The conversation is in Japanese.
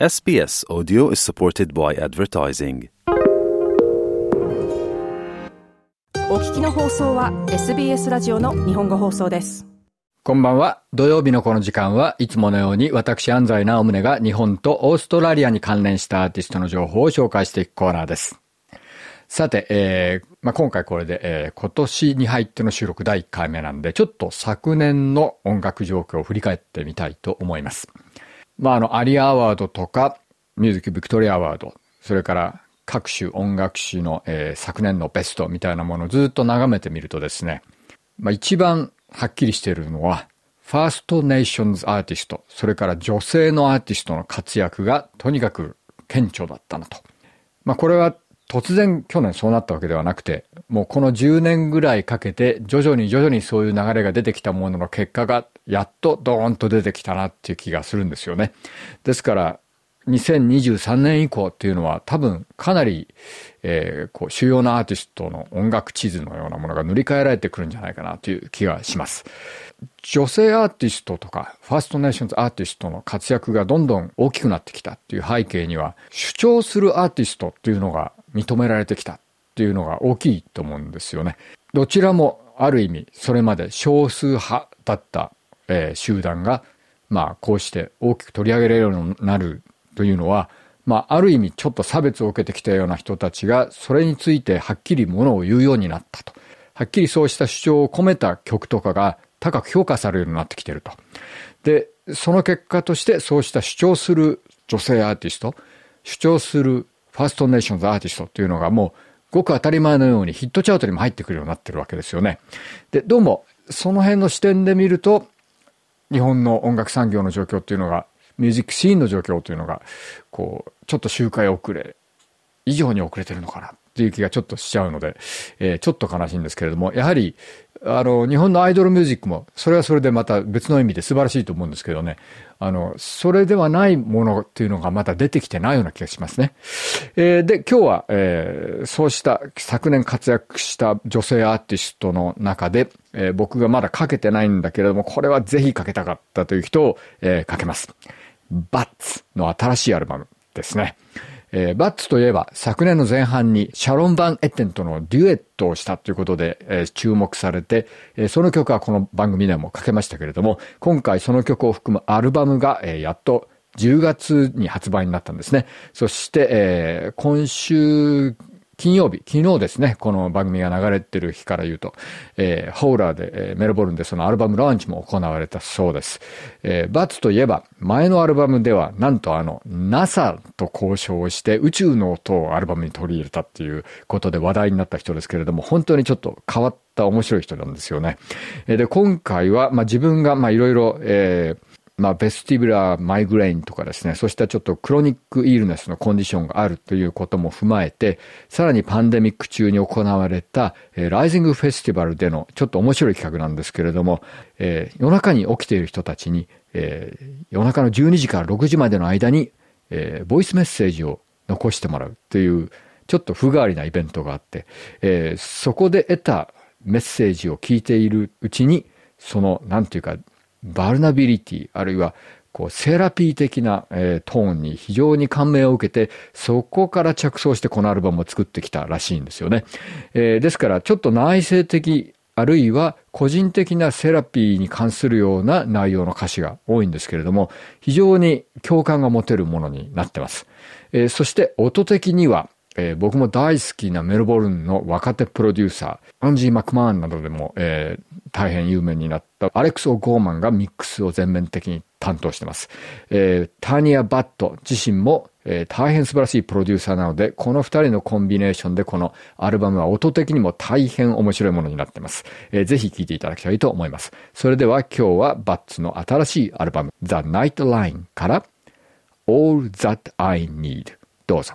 SBS Audio is supported by advertising. お聞きの放送は SBS ラジオの日本語放送です。こんばんは。土曜日のこの時間はいつものように私安西直宗が日本とオーストラリアに関連したアーティストの情報を紹介していくコーナーです。さて、えーまあ、今回これで、えー今年に入っての収録第1回目なんで、ちょっと昨年の音楽状況を振り返ってみたいと思います。まあ、あの、アリアアワードとか、ミュージックビクトリアアワード、それから各種音楽誌の、えー昨年のベストみたいなものをずっと眺めてみるとですね、まあ、一番はっきりしているのは、ファーストネーションズアーティスト、それから女性のアーティストの活躍がとにかく顕著だったなと。まあ、これは突然去年そうなったわけではなくて、もうこの10年ぐらいかけて徐々に徐々にそういう流れが出てきたものの結果がやっとドーンと出てきたなっていう気がするんですよね。ですから、2023年以降っていうのは多分かなり、えーこう主要なアーティストの音楽地図のようなものが塗り替えられてくるんじゃないかなという気がします。女性アーティストとかファーストネーションズアーティストの活躍がどんどん大きくなってきたっていう背景には主張するアーティストっていうのが認められてきたっていうのが大きいと思うんですよね。どちらもある意味それまで少数派だった、えー集団がまあこうして大きく取り上げられるようになるというのはまあある意味ちょっと差別を受けてきたような人たちがそれについてはっきりものを言うようになったと。はっきりそうした主張を込めた曲とかが高く評価されるようになってきてると。で、その結果としてそうした主張する女性アーティスト、主張するファーストネーションズアーティストっていうのがもうごく当たり前のようにヒットチャートにも入ってくるようになってるわけですよね。で、どうもその辺の視点で見ると日本の音楽産業の状況っていうのがミュージックシーンの状況というのがこうちょっと周回遅れ以上に遅れてるのかなっていう気がちょっとしちゃうので、えーちょっと悲しいんですけれども、やはり、あの、日本のアイドルミュージックも、それはそれでまた別の意味で素晴らしいと思うんですけどね、あの、それではないものっていうのがまだ出てきてないような気がしますね。えーで、今日は、えーそうした昨年活躍した女性アーティストの中で、えー僕がまだかけてないんだけれども、これはぜひかけたかったという人を、えーかけます。バッツの新しいアルバムですね。えーバッツといえば昨年の前半にシャロン・バン・エッテンとのデュエットをしたということで、えー注目されて、えーその曲はこの番組でもかけましたけれども、今回その曲を含むアルバムが、えーやっと10月に発売になったんですね。そして、えー今週金曜日、昨日ですね、この番組が流れてる日から言うと、えーホーラーで、えーメルボルンでそのアルバムランチも行われたそうです。えーバツといえば、前のアルバムでは、なんとあの、NASA と交渉をして宇宙の音をアルバムに取り入れたっていうことで話題になった人ですけれども、本当にちょっと変わった面白い人なんですよね。えーで、今回は、まあ自分が、まいろいろ、えーまあ、 vestibular migraine とかですね、そうしたちょっと chronic illness のコンディションがあるということも踏まえて、さらにパンデミック中に行われた、えー Rising フェスティバルでのちょっと面白い企画なんですけれども、えー夜中に起きている人たちに、えー夜中の12時から6時までの間に、えーボイスメッセージを残してもらうという、ちょっと不変わりなイベントがあって、えーそこで得たメッセージを聞いているうちに、その、なんていうか、バルナビリティ、あるいは、こう、セラピー的な、えートーンに非常に感銘を受けて、そこから着想してこのアルバムを作ってきたらしいんですよね。えーですから、ちょっと内省的、あるいは個人的なセラピーに関するような内容の歌詞が多いんですけれども、非常に共感が持てるものになってます。えーそして音的には、えー僕も大好きなメルボルンの若手プロデューサー、アンジー・マクマーンなどでも、えー大変有名になったアレックス・オ・ゴーマンがミックスを全面的に担当してます。えータニア・バット自身も、え大変素晴らしいプロデューサーなので、この二人のコンビネーションでこのアルバムは音的にも大変面白いものになってます。えーぜひ聴いていただきたいと思います。それでは今日はバッツの新しいアルバム The Night Line から All That I Need どうぞ。